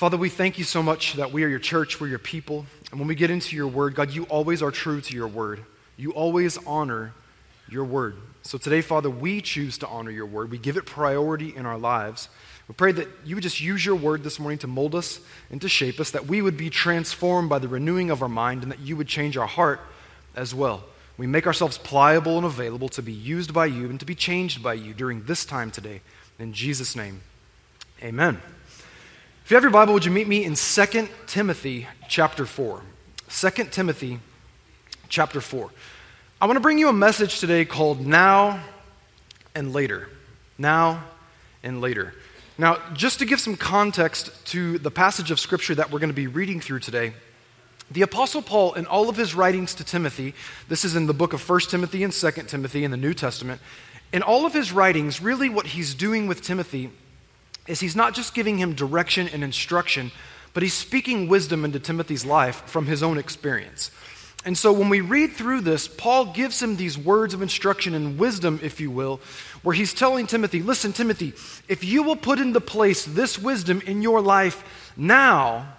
Father, we thank you so much that we are your church, we're your people. And when we get into your word, God, you always are true to your word. You always honor your word. So today, Father, we choose to honor your word. We give it priority in our lives. We pray that you would just use your word this morning to mold us and to shape us, that we would be transformed by the renewing of our mind, and that you would change our heart as well. We make ourselves pliable and available to be used by you and to be changed by you during this time today. In Jesus' name, amen. If you have your Bible, would you meet me in 2 Timothy chapter 4? 2 Timothy chapter 4. I want to bring you a message today called Now and Later. Now and Later. Now, just to give some context to the passage of Scripture that we're going to be reading through today, the Apostle Paul, in all of his writings to Timothy, this is in the book of 1 Timothy and 2 Timothy in the New Testament, in all of his writings, really what he's doing with Timothy is he's not just giving him direction and instruction, but he's speaking wisdom into Timothy's life from his own experience. And so when we read through this, Paul gives him these words of instruction and wisdom, if you will, where he's telling Timothy, listen, Timothy, if you will put into place this wisdom in your life now,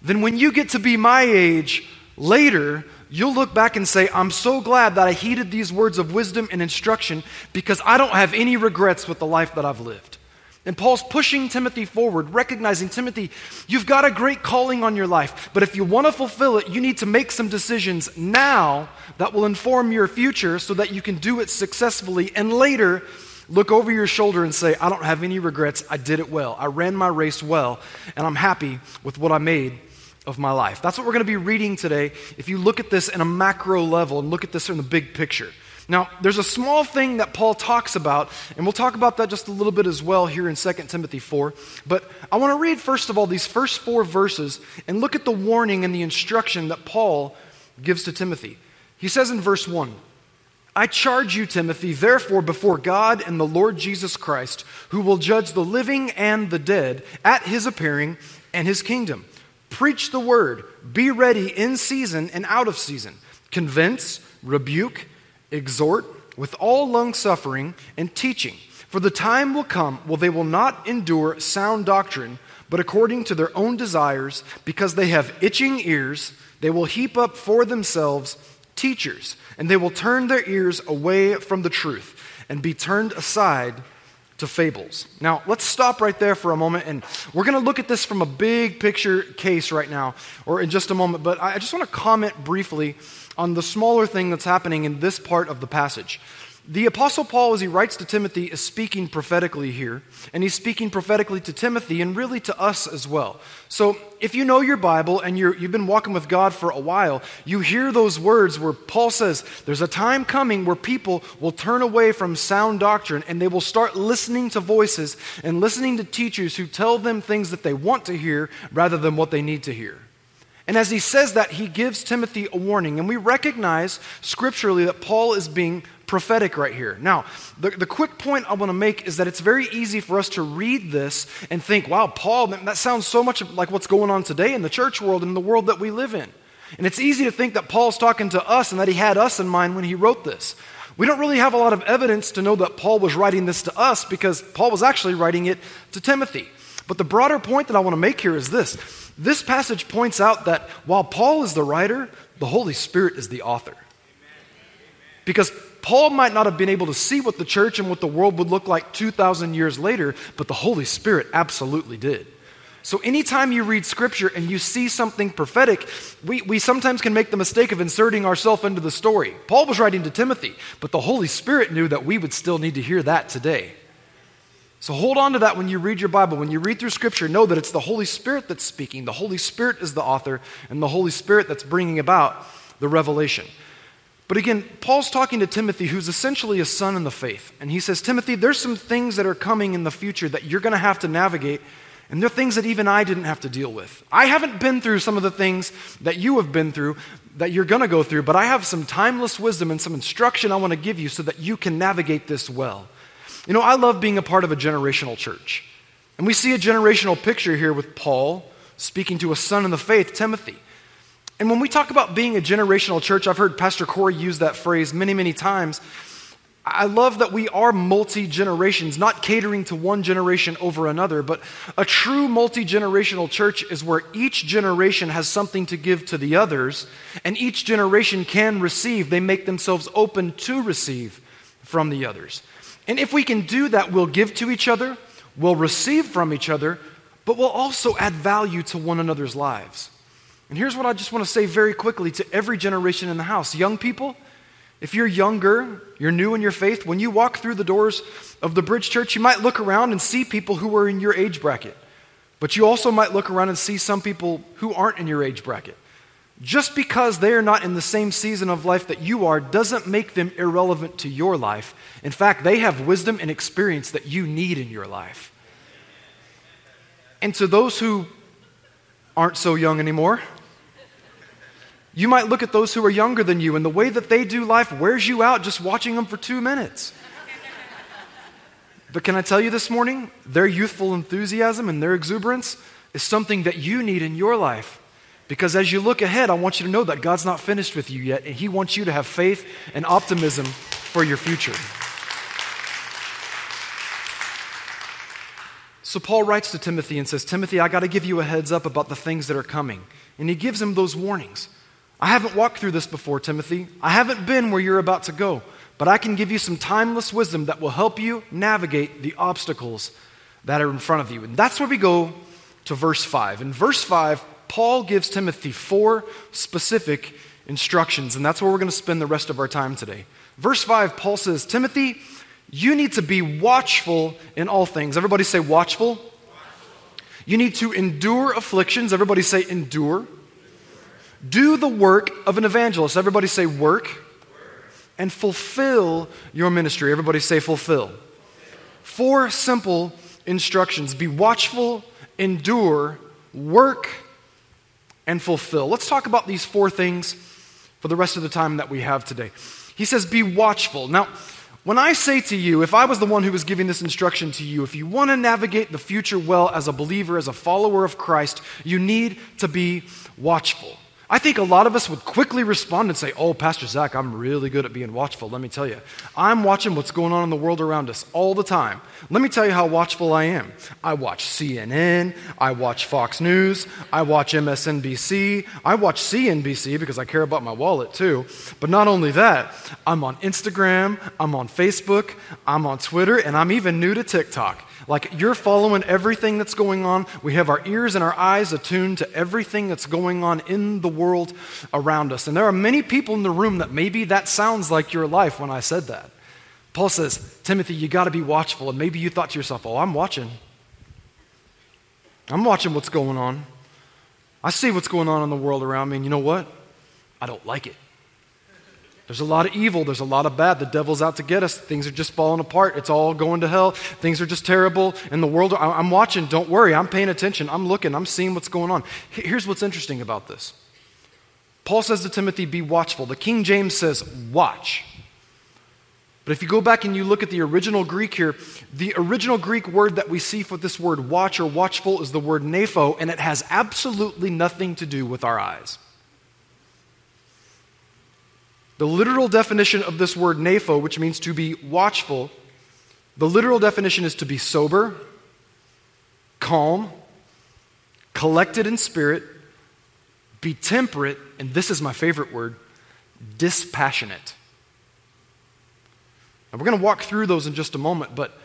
then when you get to be my age later, you'll look back and say, I'm so glad that I heeded these words of wisdom and instruction because I don't have any regrets with the life that I've lived. And Paul's pushing Timothy forward, recognizing, Timothy, you've got a great calling on your life, but if you want to fulfill it, you need to make some decisions now that will inform your future so that you can do it successfully. And later, look over your shoulder and say, I don't have any regrets. I did it well. I ran my race well, and I'm happy with what I made of my life. That's what we're going to be reading today. If you look at this in a macro level and look at this in the big picture. Now, there's a small thing that Paul talks about, and we'll talk about that just a little bit as well here in 2 Timothy 4. But I want to read, first of all, these first four verses and look at the warning and the instruction that Paul gives to Timothy. He says in verse 1 I charge you, Timothy, therefore, before God and the Lord Jesus Christ, who will judge the living and the dead at his appearing and his kingdom. Preach the word, be ready in season and out of season. Convince, rebuke, exhort with all long suffering and teaching. For the time will come when they will not endure sound doctrine, but according to their own desires, because they have itching ears, they will heap up for themselves teachers, and they will turn their ears away from the truth and be turned aside to fables. Now, let's stop right there for a moment, and we're going to look at this from a big picture case right now, or in just a moment, but I just want to comment briefly on the smaller thing that's happening in this part of the passage. The Apostle Paul, as he writes to Timothy, is speaking prophetically here, and he's speaking prophetically to Timothy and really to us as well. So, if you know your Bible and you have been walking with God for a while, you hear those words where Paul says, There's a time coming where people will turn away from sound doctrine and they will start listening to voices and listening to teachers who tell them things that they want to hear rather than what they need to hear. And as he says that, he gives Timothy a warning. And we recognize scripturally that Paul is being prophetic right here. Now, the, the quick point I want to make is that it's very easy for us to read this and think, wow, Paul, that sounds so much like what's going on today in the church world and the world that we live in. And it's easy to think that Paul's talking to us and that he had us in mind when he wrote this. We don't really have a lot of evidence to know that Paul was writing this to us because Paul was actually writing it to Timothy. But the broader point that I want to make here is this this passage points out that while Paul is the writer, the Holy Spirit is the author. Because Paul might not have been able to see what the church and what the world would look like 2,000 years later, but the Holy Spirit absolutely did. So, anytime you read scripture and you see something prophetic, we, we sometimes can make the mistake of inserting ourselves into the story. Paul was writing to Timothy, but the Holy Spirit knew that we would still need to hear that today. So hold on to that when you read your Bible. When you read through Scripture, know that it's the Holy Spirit that's speaking. The Holy Spirit is the author, and the Holy Spirit that's bringing about the revelation. But again, Paul's talking to Timothy, who's essentially a son in the faith. And he says, Timothy, there's some things that are coming in the future that you're going to have to navigate. And they're things that even I didn't have to deal with. I haven't been through some of the things that you have been through, that you're going to go through, but I have some timeless wisdom and some instruction I want to give you so that you can navigate this well. You know, I love being a part of a generational church. And we see a generational picture here with Paul speaking to a son in the faith, Timothy. And when we talk about being a generational church, I've heard Pastor Corey use that phrase many, many times. I love that we are multi generations, not catering to one generation over another, but a true multi generational church is where each generation has something to give to the others, and each generation can receive. They make themselves open to receive from the others. And if we can do that, we'll give to each other, we'll receive from each other, but we'll also add value to one another's lives. And here's what I just want to say very quickly to every generation in the house young people, if you're younger, you're new in your faith, when you walk through the doors of the Bridge Church, you might look around and see people who are in your age bracket. But you also might look around and see some people who aren't in your age bracket. Just because they are not in the same season of life that you are doesn't make them irrelevant to your life. In fact, they have wisdom and experience that you need in your life. And to those who aren't so young anymore, you might look at those who are younger than you, and the way that they do life wears you out just watching them for two minutes. But can I tell you this morning, their youthful enthusiasm and their exuberance is something that you need in your life. Because as you look ahead, I want you to know that God's not finished with you yet, and He wants you to have faith and optimism for your future. So Paul writes to Timothy and says, Timothy, I got to give you a heads up about the things that are coming. And he gives him those warnings. I haven't walked through this before, Timothy. I haven't been where you're about to go, but I can give you some timeless wisdom that will help you navigate the obstacles that are in front of you. And that's where we go to verse 5. In verse 5, Paul gives Timothy four specific instructions, and that's where we're going to spend the rest of our time today. Verse 5, Paul says, Timothy, you need to be watchful in all things. Everybody say watchful. watchful. You need to endure afflictions. Everybody say endure. Do the work of an evangelist. Everybody say work. And fulfill your ministry. Everybody say fulfill. Four simple instructions be watchful, endure, work, and fulfill. Let's talk about these four things for the rest of the time that we have today. He says, Be watchful. Now, when I say to you, if I was the one who was giving this instruction to you, if you want to navigate the future well as a believer, as a follower of Christ, you need to be watchful. I think a lot of us would quickly respond and say, Oh, Pastor Zach, I'm really good at being watchful. Let me tell you. I'm watching what's going on in the world around us all the time. Let me tell you how watchful I am. I watch CNN, I watch Fox News, I watch MSNBC, I watch CNBC because I care about my wallet too. But not only that, I'm on Instagram, I'm on Facebook, I'm on Twitter, and I'm even new to TikTok. Like you're following everything that's going on. We have our ears and our eyes attuned to everything that's going on in the world around us. And there are many people in the room that maybe that sounds like your life when I said that. Paul says, Timothy, you got to be watchful. And maybe you thought to yourself, oh, I'm watching. I'm watching what's going on. I see what's going on in the world around me. And you know what? I don't like it. There's a lot of evil. There's a lot of bad. The devil's out to get us. Things are just falling apart. It's all going to hell. Things are just terrible. And the world, I'm watching. Don't worry. I'm paying attention. I'm looking. I'm seeing what's going on. Here's what's interesting about this Paul says to Timothy, Be watchful. The King James says, Watch. But if you go back and you look at the original Greek here, the original Greek word that we see for this word watch or watchful is the word nepho, and it has absolutely nothing to do with our eyes. The literal definition of this word nepho, which means to be watchful, the literal definition is to be sober, calm, collected in spirit, be temperate, and this is my favorite word, dispassionate. And we're going to walk through those in just a moment, but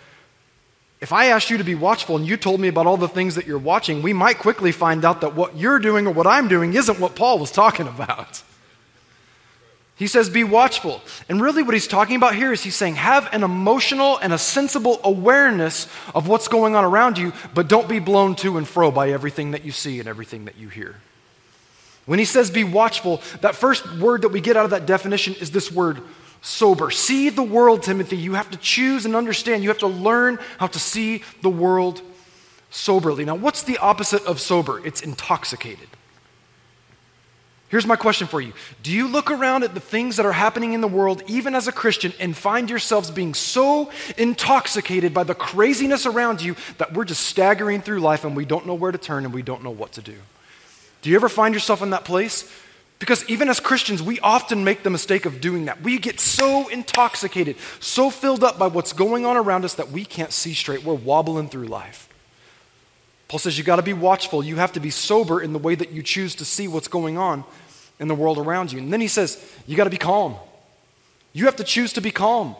if I asked you to be watchful and you told me about all the things that you're watching, we might quickly find out that what you're doing or what I'm doing isn't what Paul was talking about. He says, be watchful. And really, what he's talking about here is he's saying, have an emotional and a sensible awareness of what's going on around you, but don't be blown to and fro by everything that you see and everything that you hear. When he says be watchful, that first word that we get out of that definition is this word sober. See the world, Timothy. You have to choose and understand. You have to learn how to see the world soberly. Now, what's the opposite of sober? It's intoxicated. Here's my question for you Do you look around at the things that are happening in the world, even as a Christian, and find yourselves being so intoxicated by the craziness around you that we're just staggering through life and we don't know where to turn and we don't know what to do? Do you ever find yourself in that place? Because even as Christians, we often make the mistake of doing that. We get so intoxicated, so filled up by what's going on around us that we can't see straight. We're wobbling through life. Paul says you got to be watchful. You have to be sober in the way that you choose to see what's going on in the world around you. And then he says you got to be calm. You have to choose to be calm.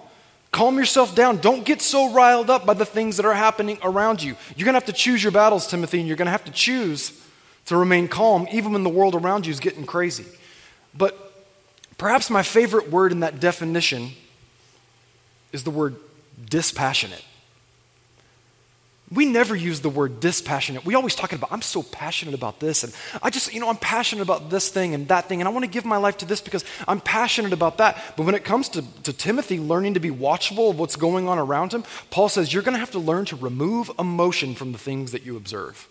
Calm yourself down. Don't get so riled up by the things that are happening around you. You're going to have to choose your battles, Timothy, and you're going to have to choose to remain calm even when the world around you is getting crazy. But perhaps my favorite word in that definition is the word dispassionate. We never use the word dispassionate. We always talking about, I'm so passionate about this, and I just, you know, I'm passionate about this thing and that thing, and I want to give my life to this because I'm passionate about that. But when it comes to, to Timothy learning to be watchful of what's going on around him, Paul says, You're going to have to learn to remove emotion from the things that you observe.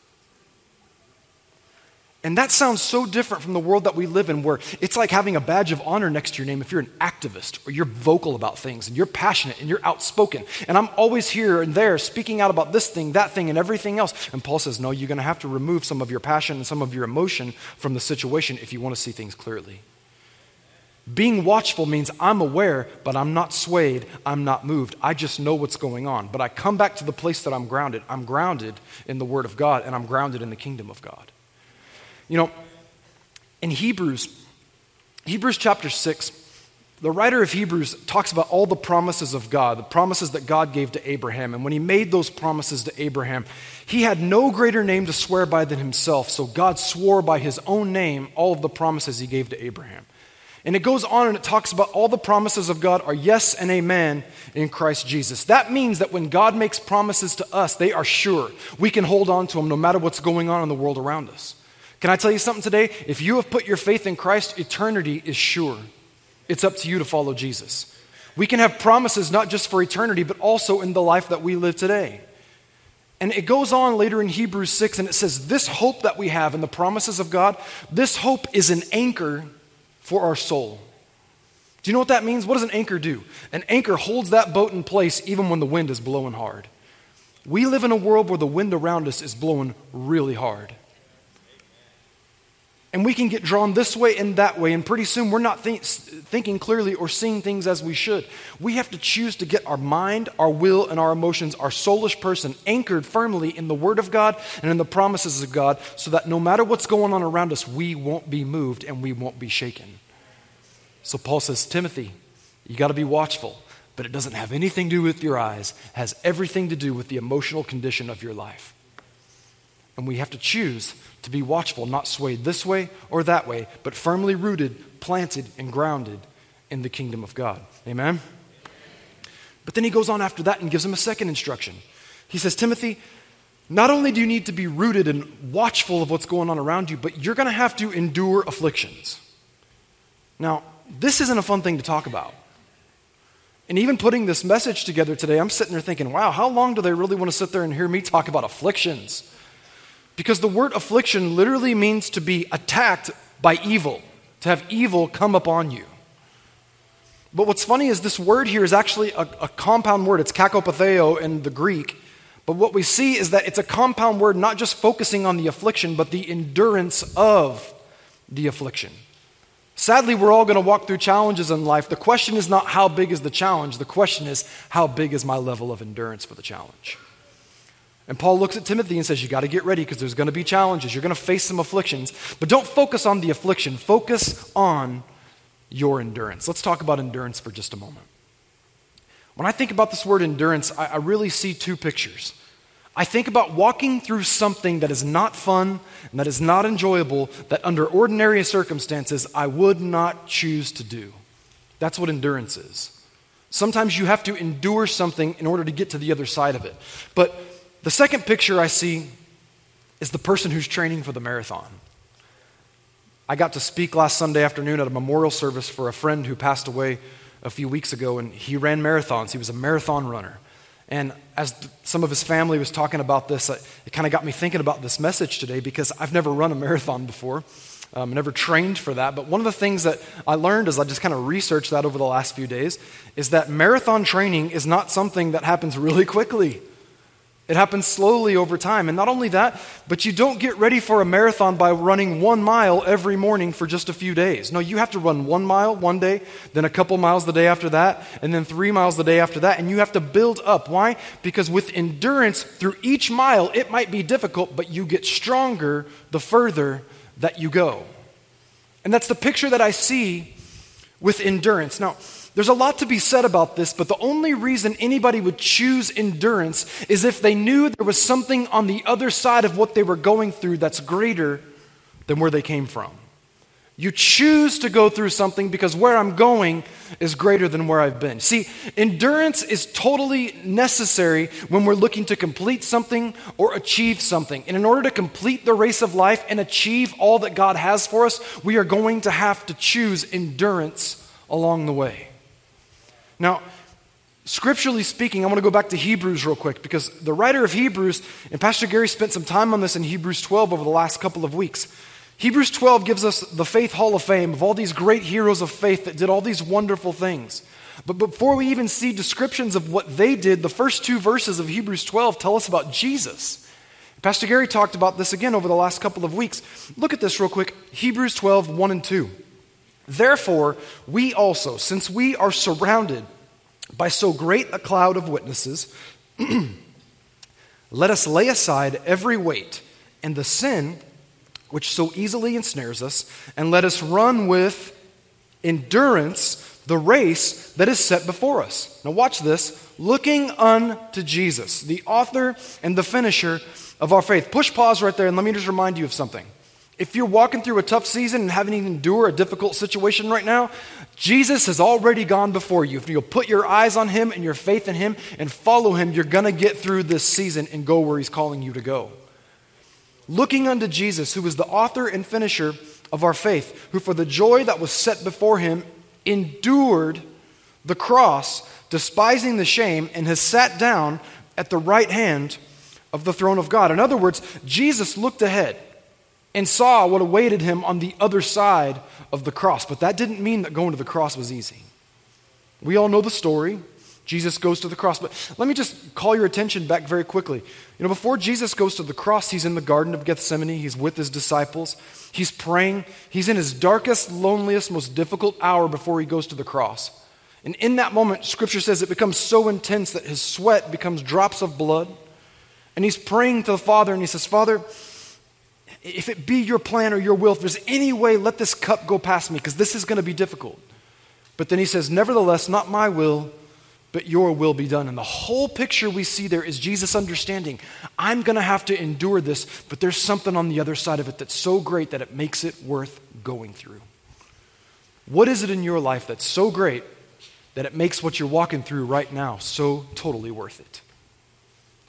And that sounds so different from the world that we live in, where it's like having a badge of honor next to your name if you're an activist or you're vocal about things and you're passionate and you're outspoken. And I'm always here and there speaking out about this thing, that thing, and everything else. And Paul says, no, you're going to have to remove some of your passion and some of your emotion from the situation if you want to see things clearly. Being watchful means I'm aware, but I'm not swayed, I'm not moved. I just know what's going on. But I come back to the place that I'm grounded. I'm grounded in the Word of God and I'm grounded in the kingdom of God. You know, in Hebrews, Hebrews chapter 6, the writer of Hebrews talks about all the promises of God, the promises that God gave to Abraham. And when he made those promises to Abraham, he had no greater name to swear by than himself. So God swore by his own name all of the promises he gave to Abraham. And it goes on and it talks about all the promises of God are yes and amen in Christ Jesus. That means that when God makes promises to us, they are sure. We can hold on to them no matter what's going on in the world around us. Can I tell you something today? If you have put your faith in Christ, eternity is sure. It's up to you to follow Jesus. We can have promises not just for eternity, but also in the life that we live today. And it goes on later in Hebrews 6, and it says, This hope that we have in the promises of God, this hope is an anchor for our soul. Do you know what that means? What does an anchor do? An anchor holds that boat in place even when the wind is blowing hard. We live in a world where the wind around us is blowing really hard. And we can get drawn this way and that way, and pretty soon we're not think, thinking clearly or seeing things as we should. We have to choose to get our mind, our will, and our emotions, our soulish person, anchored firmly in the Word of God and in the promises of God, so that no matter what's going on around us, we won't be moved and we won't be shaken. So Paul says, Timothy, you got to be watchful, but it doesn't have anything to do with your eyes, it has everything to do with the emotional condition of your life. And we have to choose to be watchful, not swayed this way or that way, but firmly rooted, planted, and grounded in the kingdom of God. Amen? But then he goes on after that and gives him a second instruction. He says, Timothy, not only do you need to be rooted and watchful of what's going on around you, but you're going to have to endure afflictions. Now, this isn't a fun thing to talk about. And even putting this message together today, I'm sitting there thinking, wow, how long do they really want to sit there and hear me talk about afflictions? Because the word affliction literally means to be attacked by evil, to have evil come upon you. But what's funny is this word here is actually a, a compound word. It's kakopatheo in the Greek. But what we see is that it's a compound word, not just focusing on the affliction, but the endurance of the affliction. Sadly, we're all going to walk through challenges in life. The question is not how big is the challenge, the question is how big is my level of endurance for the challenge. And Paul looks at Timothy and says, You got to get ready because there's going to be challenges. You're going to face some afflictions. But don't focus on the affliction, focus on your endurance. Let's talk about endurance for just a moment. When I think about this word endurance, I, I really see two pictures. I think about walking through something that is not fun and that is not enjoyable, that under ordinary circumstances I would not choose to do. That's what endurance is. Sometimes you have to endure something in order to get to the other side of it. But the second picture I see is the person who's training for the marathon. I got to speak last Sunday afternoon at a memorial service for a friend who passed away a few weeks ago, and he ran marathons. He was a marathon runner. And as some of his family was talking about this, it kind of got me thinking about this message today because I've never run a marathon before. Um, never trained for that. But one of the things that I learned as I just kind of researched that over the last few days is that marathon training is not something that happens really quickly. It happens slowly over time. And not only that, but you don't get ready for a marathon by running one mile every morning for just a few days. No, you have to run one mile one day, then a couple miles the day after that, and then three miles the day after that. And you have to build up. Why? Because with endurance, through each mile, it might be difficult, but you get stronger the further that you go. And that's the picture that I see with endurance. Now, there's a lot to be said about this, but the only reason anybody would choose endurance is if they knew there was something on the other side of what they were going through that's greater than where they came from. You choose to go through something because where I'm going is greater than where I've been. See, endurance is totally necessary when we're looking to complete something or achieve something. And in order to complete the race of life and achieve all that God has for us, we are going to have to choose endurance along the way. Now, scripturally speaking, I want to go back to Hebrews real quick because the writer of Hebrews, and Pastor Gary spent some time on this in Hebrews 12 over the last couple of weeks. Hebrews 12 gives us the faith hall of fame of all these great heroes of faith that did all these wonderful things. But before we even see descriptions of what they did, the first two verses of Hebrews 12 tell us about Jesus. Pastor Gary talked about this again over the last couple of weeks. Look at this real quick Hebrews 12, 1 and 2. Therefore, we also, since we are surrounded by so great a cloud of witnesses, let us lay aside every weight and the sin which so easily ensnares us, and let us run with endurance the race that is set before us. Now, watch this looking unto Jesus, the author and the finisher of our faith. Push pause right there, and let me just remind you of something. If you're walking through a tough season and having to endure a difficult situation right now, Jesus has already gone before you. If you'll put your eyes on him and your faith in him and follow him, you're going to get through this season and go where he's calling you to go. Looking unto Jesus, who is the author and finisher of our faith, who for the joy that was set before him endured the cross, despising the shame, and has sat down at the right hand of the throne of God. In other words, Jesus looked ahead and saw what awaited him on the other side of the cross. But that didn't mean that going to the cross was easy. We all know the story. Jesus goes to the cross. But let me just call your attention back very quickly. You know, before Jesus goes to the cross, he's in the Garden of Gethsemane. He's with his disciples. He's praying. He's in his darkest, loneliest, most difficult hour before he goes to the cross. And in that moment, Scripture says it becomes so intense that his sweat becomes drops of blood. And he's praying to the Father, and he says, Father, if it be your plan or your will, if there's any way, let this cup go past me, because this is going to be difficult. But then he says, Nevertheless, not my will, but your will be done. And the whole picture we see there is Jesus understanding I'm going to have to endure this, but there's something on the other side of it that's so great that it makes it worth going through. What is it in your life that's so great that it makes what you're walking through right now so totally worth it?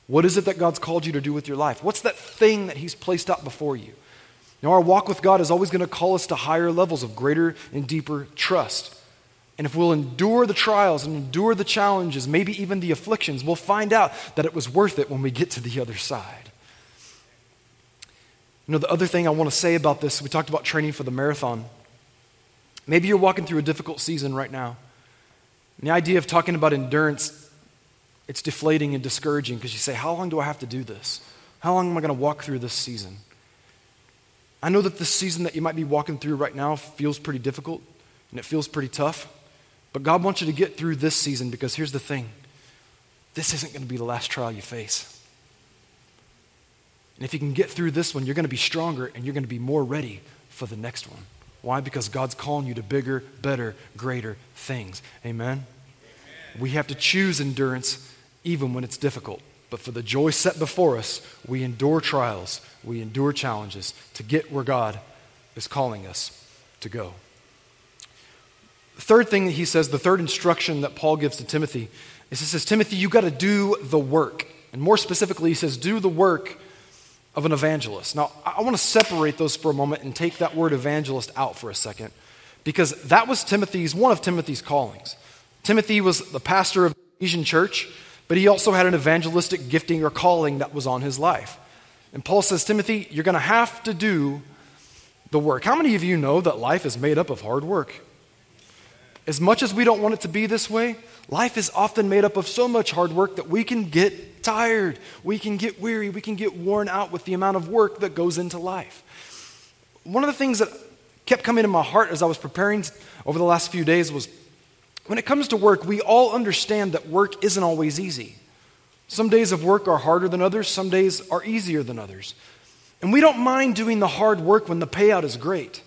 What is it that God's called you to do with your life? What's that thing that He's placed out before you? Now, our walk with God is always going to call us to higher levels of greater and deeper trust. And if we'll endure the trials and endure the challenges, maybe even the afflictions, we'll find out that it was worth it when we get to the other side. You know, the other thing I want to say about this, we talked about training for the marathon. Maybe you're walking through a difficult season right now. And the idea of talking about endurance it's deflating and discouraging because you say, How long do I have to do this? How long am I going to walk through this season? I know that this season that you might be walking through right now feels pretty difficult and it feels pretty tough, but God wants you to get through this season because here's the thing this isn't going to be the last trial you face. And if you can get through this one, you're going to be stronger and you're going to be more ready for the next one. Why? Because God's calling you to bigger, better, greater things. Amen? Amen. We have to choose endurance even when it's difficult. But for the joy set before us, we endure trials, we endure challenges to get where God is calling us to go. The third thing that he says, the third instruction that Paul gives to Timothy, is he says, Timothy, you got to do the work. And more specifically, he says, do the work of an evangelist. Now, I want to separate those for a moment and take that word evangelist out for a second, because that was Timothy's, one of Timothy's callings. Timothy was the pastor of the Ephesian church but he also had an evangelistic gifting or calling that was on his life. And Paul says, Timothy, you're going to have to do the work. How many of you know that life is made up of hard work? As much as we don't want it to be this way, life is often made up of so much hard work that we can get tired. We can get weary. We can get worn out with the amount of work that goes into life. One of the things that kept coming to my heart as I was preparing over the last few days was when it comes to work, we all understand that work isn't always easy. Some days of work are harder than others, some days are easier than others. And we don't mind doing the hard work when the payout is great.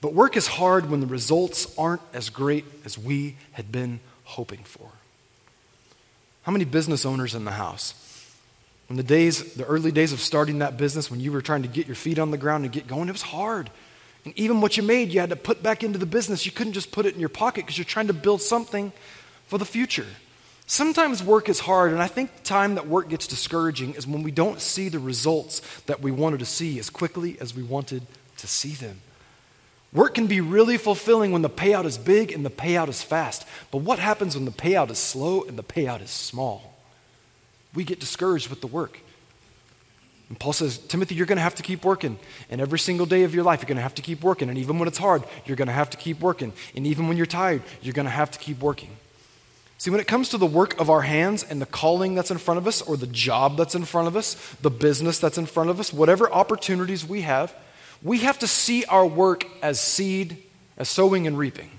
But work is hard when the results aren't as great as we had been hoping for. How many business owners in the house? When the days, the early days of starting that business, when you were trying to get your feet on the ground and get going, it was hard. And even what you made, you had to put back into the business. You couldn't just put it in your pocket because you're trying to build something for the future. Sometimes work is hard, and I think the time that work gets discouraging is when we don't see the results that we wanted to see as quickly as we wanted to see them. Work can be really fulfilling when the payout is big and the payout is fast. But what happens when the payout is slow and the payout is small? We get discouraged with the work. And Paul says, Timothy, you're going to have to keep working. And every single day of your life, you're going to have to keep working. And even when it's hard, you're going to have to keep working. And even when you're tired, you're going to have to keep working. See, when it comes to the work of our hands and the calling that's in front of us, or the job that's in front of us, the business that's in front of us, whatever opportunities we have, we have to see our work as seed, as sowing and reaping.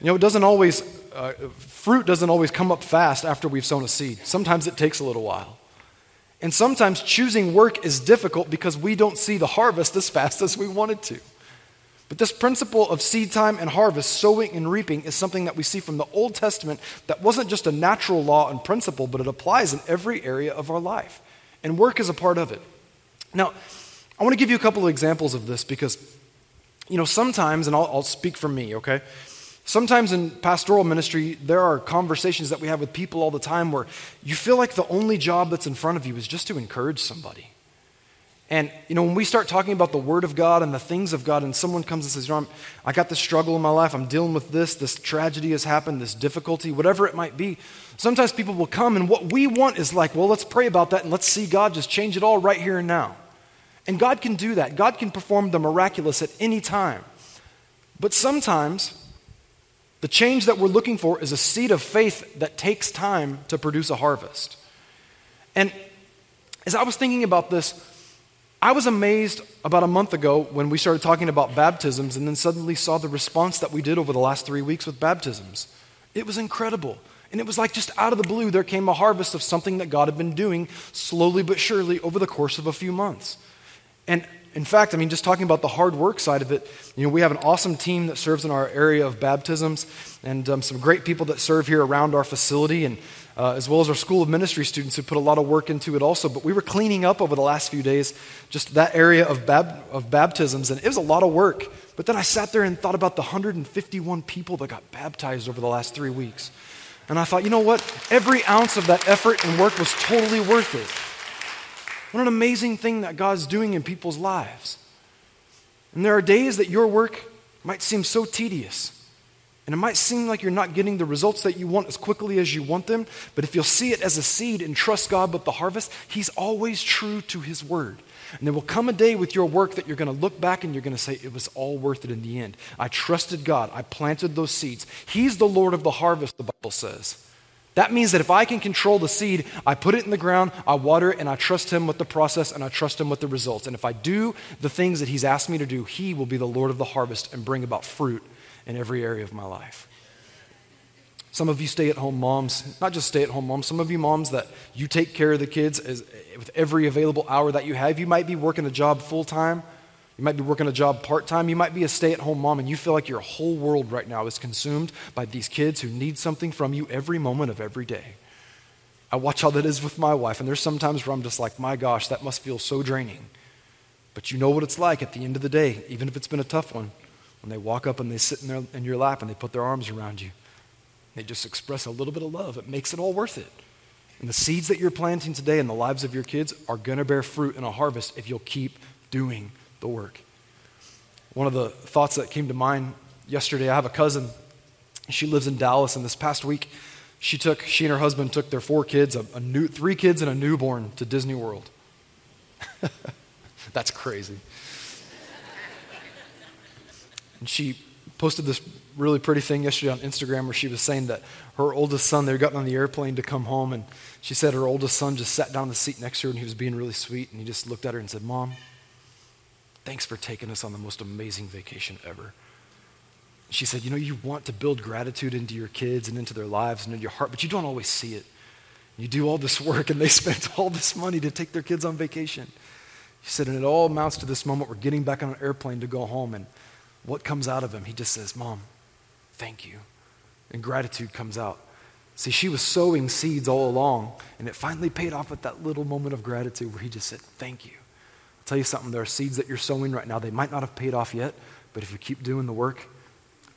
You know, it doesn't always, uh, fruit doesn't always come up fast after we've sown a seed. Sometimes it takes a little while. And sometimes choosing work is difficult because we don't see the harvest as fast as we wanted to. But this principle of seed time and harvest, sowing and reaping, is something that we see from the Old Testament that wasn't just a natural law and principle, but it applies in every area of our life. And work is a part of it. Now, I want to give you a couple of examples of this because, you know, sometimes, and I'll, I'll speak for me, okay? Sometimes in pastoral ministry, there are conversations that we have with people all the time where you feel like the only job that's in front of you is just to encourage somebody. And, you know, when we start talking about the Word of God and the things of God, and someone comes and says, you know, I got this struggle in my life, I'm dealing with this, this tragedy has happened, this difficulty, whatever it might be, sometimes people will come, and what we want is like, well, let's pray about that and let's see God just change it all right here and now. And God can do that. God can perform the miraculous at any time. But sometimes, the change that we're looking for is a seed of faith that takes time to produce a harvest. And as I was thinking about this, I was amazed about a month ago when we started talking about baptisms and then suddenly saw the response that we did over the last three weeks with baptisms. It was incredible. And it was like just out of the blue, there came a harvest of something that God had been doing slowly but surely over the course of a few months. And in fact, I mean, just talking about the hard work side of it, you know, we have an awesome team that serves in our area of baptisms and um, some great people that serve here around our facility, and uh, as well as our School of Ministry students who put a lot of work into it also. But we were cleaning up over the last few days just that area of, bab- of baptisms, and it was a lot of work. But then I sat there and thought about the 151 people that got baptized over the last three weeks. And I thought, you know what? Every ounce of that effort and work was totally worth it. What an amazing thing that God's doing in people's lives. And there are days that your work might seem so tedious. And it might seem like you're not getting the results that you want as quickly as you want them, but if you'll see it as a seed and trust God with the harvest, He's always true to His word. And there will come a day with your work that you're going to look back and you're going to say, it was all worth it in the end. I trusted God. I planted those seeds. He's the Lord of the harvest, the Bible says. That means that if I can control the seed, I put it in the ground, I water it, and I trust Him with the process and I trust Him with the results. And if I do the things that He's asked me to do, He will be the Lord of the harvest and bring about fruit in every area of my life. Some of you stay at home moms, not just stay at home moms, some of you moms that you take care of the kids as, with every available hour that you have. You might be working a job full time you might be working a job part time. You might be a stay at home mom, and you feel like your whole world right now is consumed by these kids who need something from you every moment of every day. I watch how that is with my wife, and there's sometimes where I'm just like, my gosh, that must feel so draining. But you know what it's like at the end of the day, even if it's been a tough one, when they walk up and they sit in, their, in your lap and they put their arms around you. They just express a little bit of love. It makes it all worth it. And the seeds that you're planting today in the lives of your kids are going to bear fruit in a harvest if you'll keep doing the work. One of the thoughts that came to mind yesterday, I have a cousin. She lives in Dallas, and this past week, she took she and her husband took their four kids, a, a new, three kids and a newborn, to Disney World. That's crazy. and she posted this really pretty thing yesterday on Instagram where she was saying that her oldest son, they got on the airplane to come home, and she said her oldest son just sat down in the seat next to her and he was being really sweet, and he just looked at her and said, Mom, thanks for taking us on the most amazing vacation ever. She said, You know, you want to build gratitude into your kids and into their lives and in your heart, but you don't always see it. You do all this work, and they spent all this money to take their kids on vacation. She said, and it all amounts to this moment we're getting back on an airplane to go home, and what comes out of him? He just says, Mom, thank you. And gratitude comes out. See, she was sowing seeds all along, and it finally paid off at that little moment of gratitude where he just said, Thank you. Tell you something, there are seeds that you're sowing right now. They might not have paid off yet, but if you keep doing the work,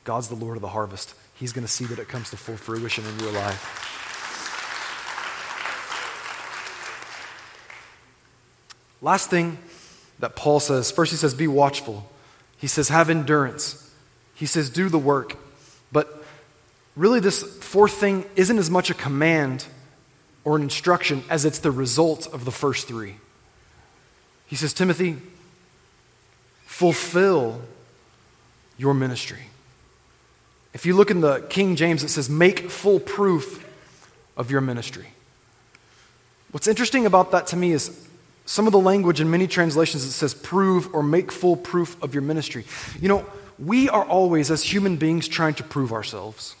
God's the Lord of the harvest. He's going to see that it comes to full fruition in your life. Last thing that Paul says first, he says, Be watchful. He says, Have endurance. He says, Do the work. But really, this fourth thing isn't as much a command or an instruction as it's the result of the first three. He says, Timothy, fulfill your ministry. If you look in the King James, it says, Make full proof of your ministry. What's interesting about that to me is some of the language in many translations it says prove or make full proof of your ministry. You know, we are always, as human beings, trying to prove ourselves.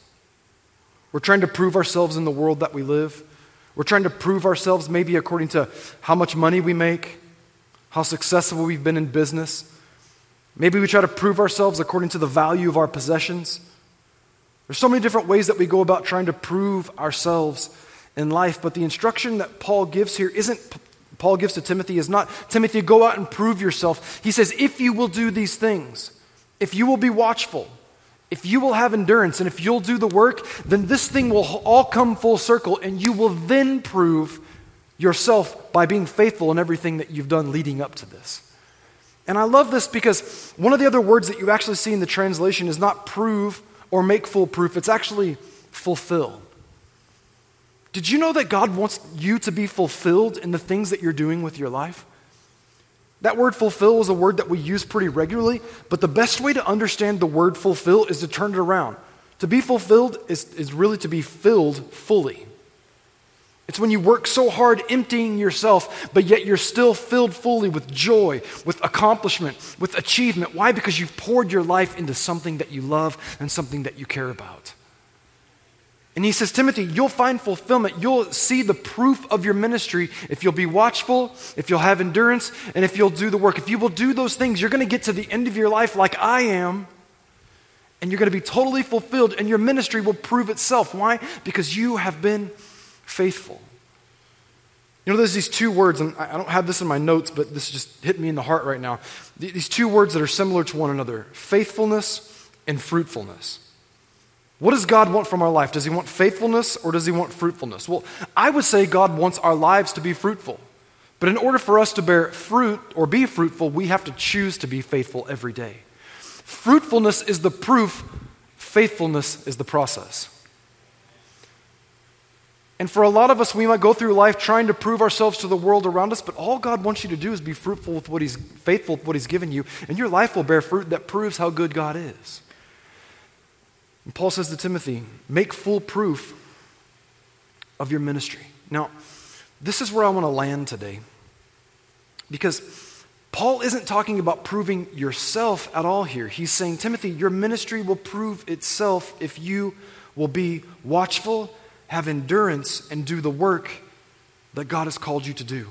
We're trying to prove ourselves in the world that we live. We're trying to prove ourselves maybe according to how much money we make, how successful we've been in business. Maybe we try to prove ourselves according to the value of our possessions. There's so many different ways that we go about trying to prove ourselves in life, but the instruction that Paul gives here isn't Paul gives to Timothy is not, Timothy, go out and prove yourself. He says, if you will do these things, if you will be watchful, if you will have endurance, and if you'll do the work, then this thing will all come full circle, and you will then prove yourself by being faithful in everything that you've done leading up to this. And I love this because one of the other words that you actually see in the translation is not prove or make full proof, it's actually fulfill. Did you know that God wants you to be fulfilled in the things that you're doing with your life? That word fulfill is a word that we use pretty regularly, but the best way to understand the word fulfill is to turn it around. To be fulfilled is, is really to be filled fully. It's when you work so hard emptying yourself, but yet you're still filled fully with joy, with accomplishment, with achievement. Why? Because you've poured your life into something that you love and something that you care about. And he says, Timothy, you'll find fulfillment. You'll see the proof of your ministry if you'll be watchful, if you'll have endurance, and if you'll do the work. If you will do those things, you're going to get to the end of your life like I am, and you're going to be totally fulfilled, and your ministry will prove itself. Why? Because you have been faithful. You know, there's these two words, and I don't have this in my notes, but this just hit me in the heart right now. These two words that are similar to one another faithfulness and fruitfulness. What does God want from our life? Does He want faithfulness or does He want fruitfulness? Well, I would say God wants our lives to be fruitful. But in order for us to bear fruit or be fruitful, we have to choose to be faithful every day. Fruitfulness is the proof, faithfulness is the process. And for a lot of us, we might go through life trying to prove ourselves to the world around us, but all God wants you to do is be fruitful with what He's faithful with what He's given you, and your life will bear fruit that proves how good God is. And Paul says to Timothy, make full proof of your ministry. Now, this is where I want to land today. Because Paul isn't talking about proving yourself at all here. He's saying, Timothy, your ministry will prove itself if you will be watchful, have endurance, and do the work that God has called you to do.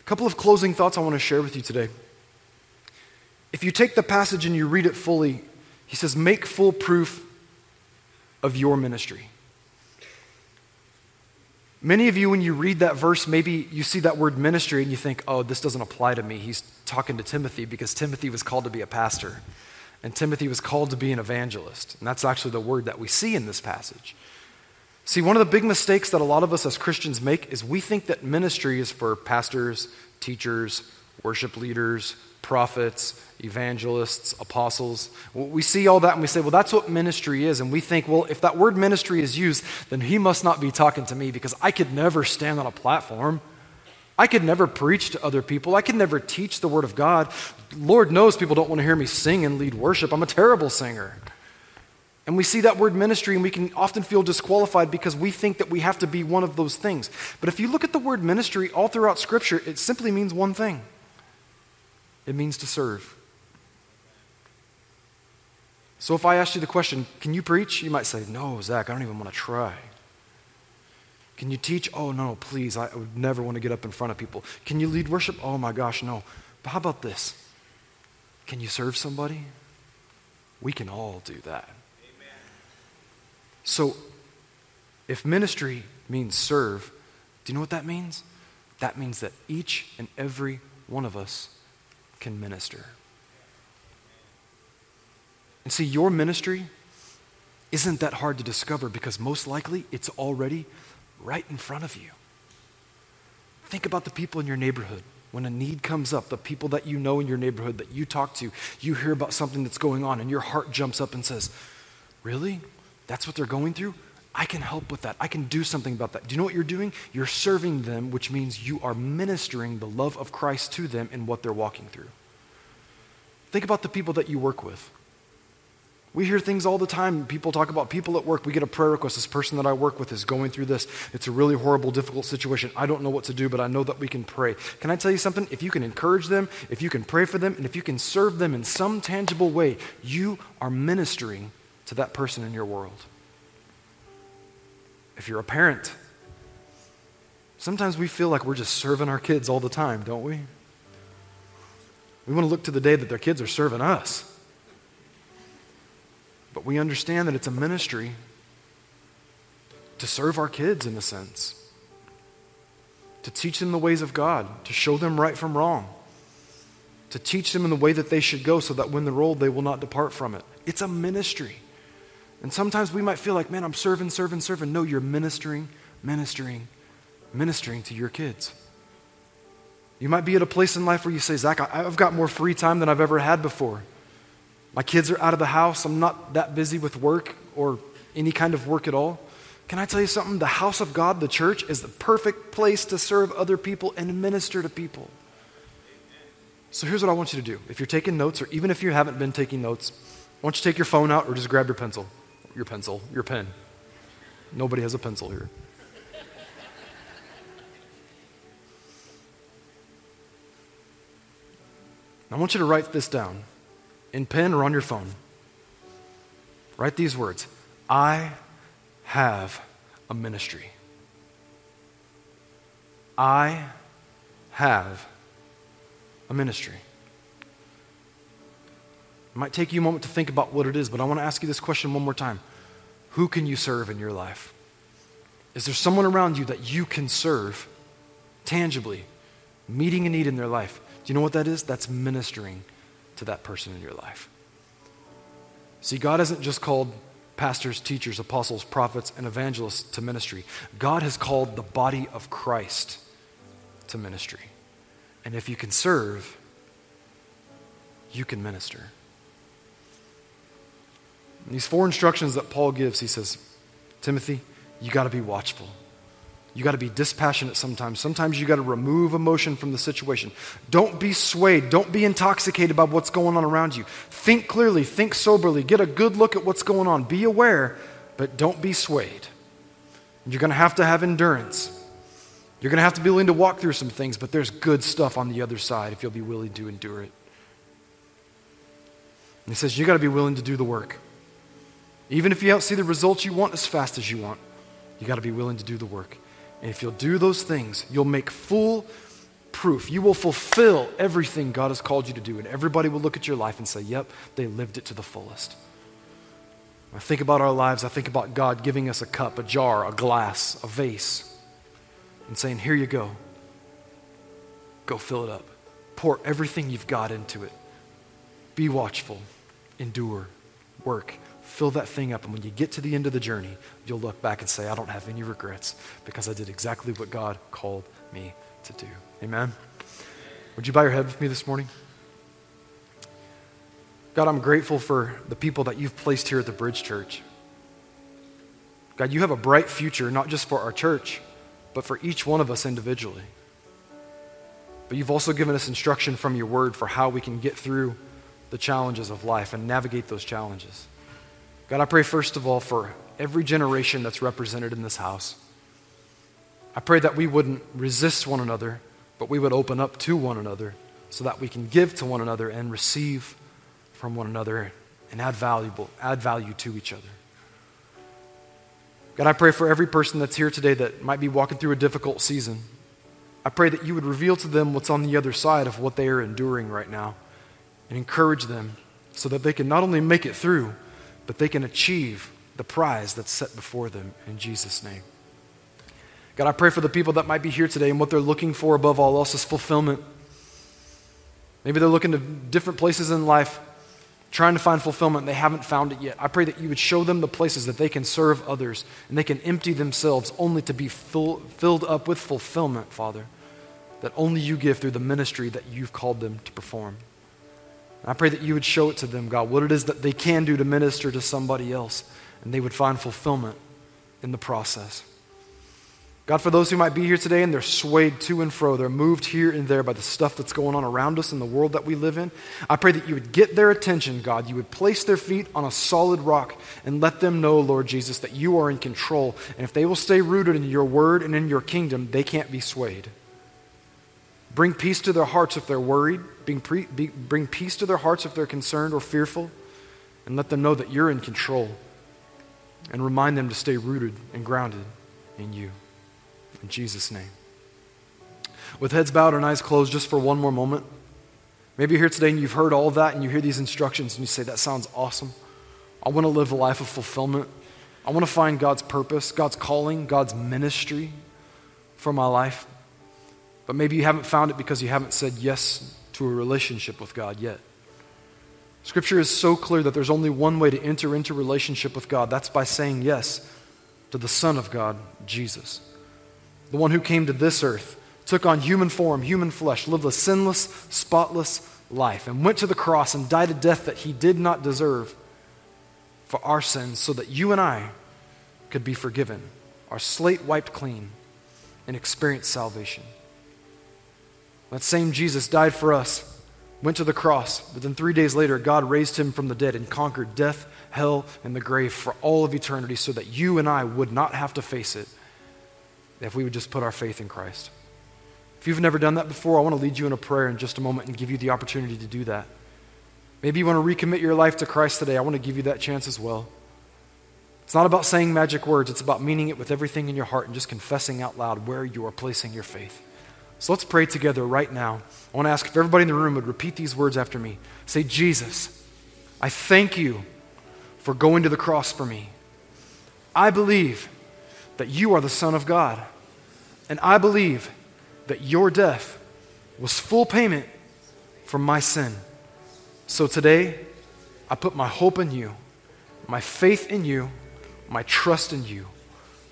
A couple of closing thoughts I want to share with you today. If you take the passage and you read it fully, he says, Make full proof of your ministry. Many of you, when you read that verse, maybe you see that word ministry and you think, oh, this doesn't apply to me. He's talking to Timothy because Timothy was called to be a pastor and Timothy was called to be an evangelist. And that's actually the word that we see in this passage. See, one of the big mistakes that a lot of us as Christians make is we think that ministry is for pastors, teachers, worship leaders, prophets, evangelists, apostles. We see all that and we say, well, that's what ministry is. And we think, well, if that word ministry is used, then he must not be talking to me because I could never stand on a platform I could never preach to other people. I could never teach the Word of God. Lord knows people don't want to hear me sing and lead worship. I'm a terrible singer. And we see that word ministry and we can often feel disqualified because we think that we have to be one of those things. But if you look at the word ministry all throughout Scripture, it simply means one thing it means to serve. So if I asked you the question, can you preach? You might say, no, Zach, I don't even want to try. Can you teach? Oh, no, please. I would never want to get up in front of people. Can you lead worship? Oh, my gosh, no. But how about this? Can you serve somebody? We can all do that. Amen. So, if ministry means serve, do you know what that means? That means that each and every one of us can minister. And see, your ministry isn't that hard to discover because most likely it's already right in front of you. Think about the people in your neighborhood. When a need comes up, the people that you know in your neighborhood that you talk to, you hear about something that's going on, and your heart jumps up and says, Really? That's what they're going through? I can help with that. I can do something about that. Do you know what you're doing? You're serving them, which means you are ministering the love of Christ to them in what they're walking through. Think about the people that you work with. We hear things all the time. People talk about people at work. We get a prayer request. This person that I work with is going through this. It's a really horrible, difficult situation. I don't know what to do, but I know that we can pray. Can I tell you something? If you can encourage them, if you can pray for them, and if you can serve them in some tangible way, you are ministering to that person in your world. If you're a parent, sometimes we feel like we're just serving our kids all the time, don't we? We want to look to the day that their kids are serving us. But we understand that it's a ministry to serve our kids in a sense, to teach them the ways of God, to show them right from wrong, to teach them in the way that they should go so that when they're old, they will not depart from it. It's a ministry. And sometimes we might feel like, man, I'm serving, serving, serving. No, you're ministering, ministering, ministering to your kids. You might be at a place in life where you say, Zach, I've got more free time than I've ever had before. My kids are out of the house. I'm not that busy with work or any kind of work at all. Can I tell you something? The house of God, the church, is the perfect place to serve other people and minister to people. So here's what I want you to do. If you're taking notes, or even if you haven't been taking notes, why don't you take your phone out or just grab your pencil? Your pencil, your pen. Nobody has a pencil here. I want you to write this down in pen or on your phone. Write these words I have a ministry. I have a ministry. It might take you a moment to think about what it is, but I want to ask you this question one more time. Who can you serve in your life? Is there someone around you that you can serve tangibly, meeting a need in their life? Do you know what that is? That's ministering to that person in your life. See, God hasn't just called pastors, teachers, apostles, prophets, and evangelists to ministry. God has called the body of Christ to ministry. And if you can serve, you can minister. these four instructions that Paul gives, he says, Timothy, you got to be watchful. You got to be dispassionate sometimes. Sometimes you got to remove emotion from the situation. Don't be swayed. Don't be intoxicated by what's going on around you. Think clearly, think soberly, get a good look at what's going on. Be aware, but don't be swayed. You're going to have to have endurance. You're going to have to be willing to walk through some things, but there's good stuff on the other side if you'll be willing to endure it. And he says, You got to be willing to do the work. Even if you don't see the results you want as fast as you want, you got to be willing to do the work. And if you'll do those things, you'll make full proof. You will fulfill everything God has called you to do. And everybody will look at your life and say, yep, they lived it to the fullest. I think about our lives, I think about God giving us a cup, a jar, a glass, a vase, and saying, here you go. Go fill it up. Pour everything you've got into it. Be watchful, endure, work fill that thing up. And when you get to the end of the journey, you'll look back and say, I don't have any regrets because I did exactly what God called me to do. Amen? Would you bow your head with me this morning? God, I'm grateful for the people that you've placed here at the Bridge Church. God, you have a bright future, not just for our church, but for each one of us individually. but you've also given us instruction from your word for how we can get through the challenges of life and navigate those challenges. God, I pray first of all for every generation that's represented in this house. I pray that we wouldn't resist one another, but we would open up to one another so that we can give to one another and receive from one another and add valuable add value to each other. God, I pray for every person that's here today that might be walking through a difficult season. I pray that you would reveal to them what's on the other side of what they are enduring right now and encourage them so that they can not only make it through, but they can achieve the prize that's set before them in Jesus' name. God, I pray for the people that might be here today and what they're looking for above all else is fulfillment. Maybe they're looking to different places in life, trying to find fulfillment, and they haven't found it yet. I pray that you would show them the places that they can serve others and they can empty themselves only to be filled up with fulfillment, Father, that only you give through the ministry that you've called them to perform. I pray that you would show it to them, God, what it is that they can do to minister to somebody else, and they would find fulfillment in the process. God, for those who might be here today and they're swayed to and fro, they're moved here and there by the stuff that's going on around us in the world that we live in, I pray that you would get their attention, God. You would place their feet on a solid rock and let them know, Lord Jesus, that you are in control. And if they will stay rooted in your word and in your kingdom, they can't be swayed. Bring peace to their hearts if they're worried, bring, pre- be, bring peace to their hearts if they're concerned or fearful, and let them know that you're in control. And remind them to stay rooted and grounded in you. In Jesus' name. With heads bowed and eyes closed, just for one more moment. Maybe you're here today and you've heard all that and you hear these instructions and you say, That sounds awesome. I want to live a life of fulfillment. I want to find God's purpose, God's calling, God's ministry for my life. But maybe you haven't found it because you haven't said yes to a relationship with God yet. Scripture is so clear that there's only one way to enter into relationship with God. That's by saying yes to the Son of God, Jesus the one who came to this earth, took on human form, human flesh, lived a sinless, spotless life, and went to the cross and died a death that he did not deserve for our sins so that you and I could be forgiven, our slate wiped clean, and experience salvation. That same Jesus died for us, went to the cross, but then three days later, God raised him from the dead and conquered death, hell, and the grave for all of eternity so that you and I would not have to face it if we would just put our faith in Christ. If you've never done that before, I want to lead you in a prayer in just a moment and give you the opportunity to do that. Maybe you want to recommit your life to Christ today. I want to give you that chance as well. It's not about saying magic words, it's about meaning it with everything in your heart and just confessing out loud where you are placing your faith. So let's pray together right now. I want to ask if everybody in the room would repeat these words after me. Say, Jesus, I thank you for going to the cross for me. I believe that you are the Son of God. And I believe that your death was full payment for my sin. So today, I put my hope in you, my faith in you, my trust in you.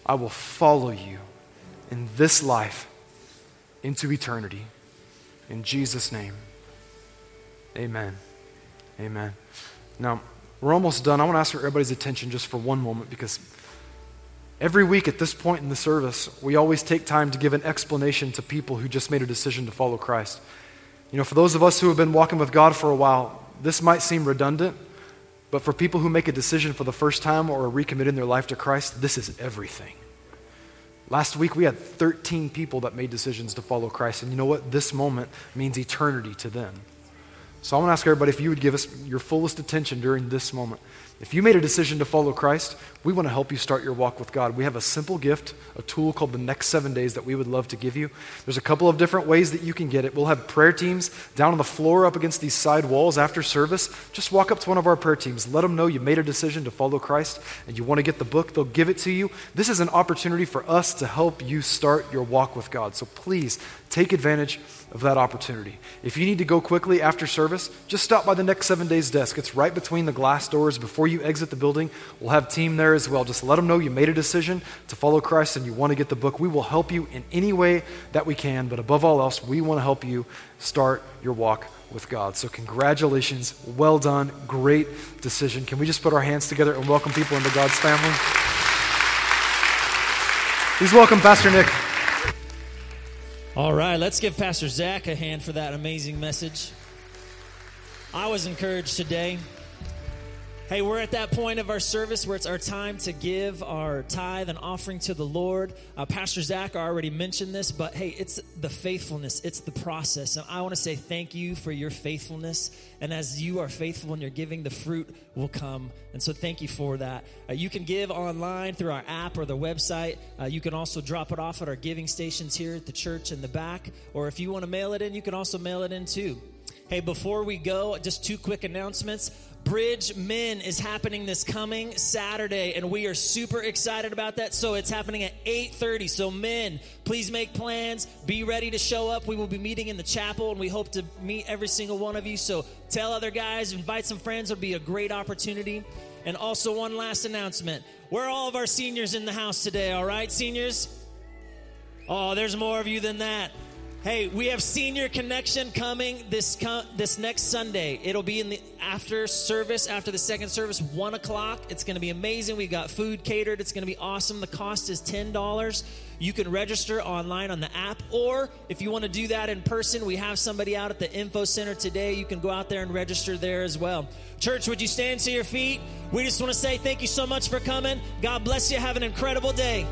I will follow you in this life into eternity. In Jesus' name, amen. Amen. Now, we're almost done. I want to ask for everybody's attention just for one moment because Every week at this point in the service, we always take time to give an explanation to people who just made a decision to follow Christ. You know, for those of us who have been walking with God for a while, this might seem redundant, but for people who make a decision for the first time or are recommitting their life to Christ, this is everything. Last week, we had 13 people that made decisions to follow Christ, and you know what? This moment means eternity to them. So I want to ask everybody if you would give us your fullest attention during this moment. If you made a decision to follow Christ, we want to help you start your walk with God. We have a simple gift, a tool called the Next Seven Days that we would love to give you. There's a couple of different ways that you can get it. We'll have prayer teams down on the floor up against these side walls after service. Just walk up to one of our prayer teams. Let them know you made a decision to follow Christ and you want to get the book. They'll give it to you. This is an opportunity for us to help you start your walk with God. So please take advantage of that opportunity. If you need to go quickly after service, just stop by the next seven days desk. It's right between the glass doors before you exit the building. We'll have team there as well. Just let them know you made a decision to follow Christ and you want to get the book. We will help you in any way that we can, but above all else, we want to help you start your walk with God. So, congratulations. Well done. Great decision. Can we just put our hands together and welcome people into God's family? Please welcome Pastor Nick. All right, let's give Pastor Zach a hand for that amazing message. I was encouraged today. Hey, we're at that point of our service where it's our time to give our tithe and offering to the Lord. Uh, Pastor Zach already mentioned this, but hey, it's the faithfulness, it's the process. And I want to say thank you for your faithfulness. And as you are faithful in your giving, the fruit will come. And so thank you for that. Uh, you can give online through our app or the website. Uh, you can also drop it off at our giving stations here at the church in the back. Or if you want to mail it in, you can also mail it in too. Hey, before we go, just two quick announcements. Bridge Men is happening this coming Saturday, and we are super excited about that. So it's happening at 8:30. So men, please make plans. Be ready to show up. We will be meeting in the chapel, and we hope to meet every single one of you. So tell other guys, invite some friends. It'll be a great opportunity. And also one last announcement: we're all of our seniors in the house today? All right, seniors. Oh, there's more of you than that. Hey, we have senior connection coming this this next Sunday. It'll be in the after service, after the second service, one o'clock. It's going to be amazing. We got food catered. It's going to be awesome. The cost is ten dollars. You can register online on the app, or if you want to do that in person, we have somebody out at the info center today. You can go out there and register there as well. Church, would you stand to your feet? We just want to say thank you so much for coming. God bless you. Have an incredible day.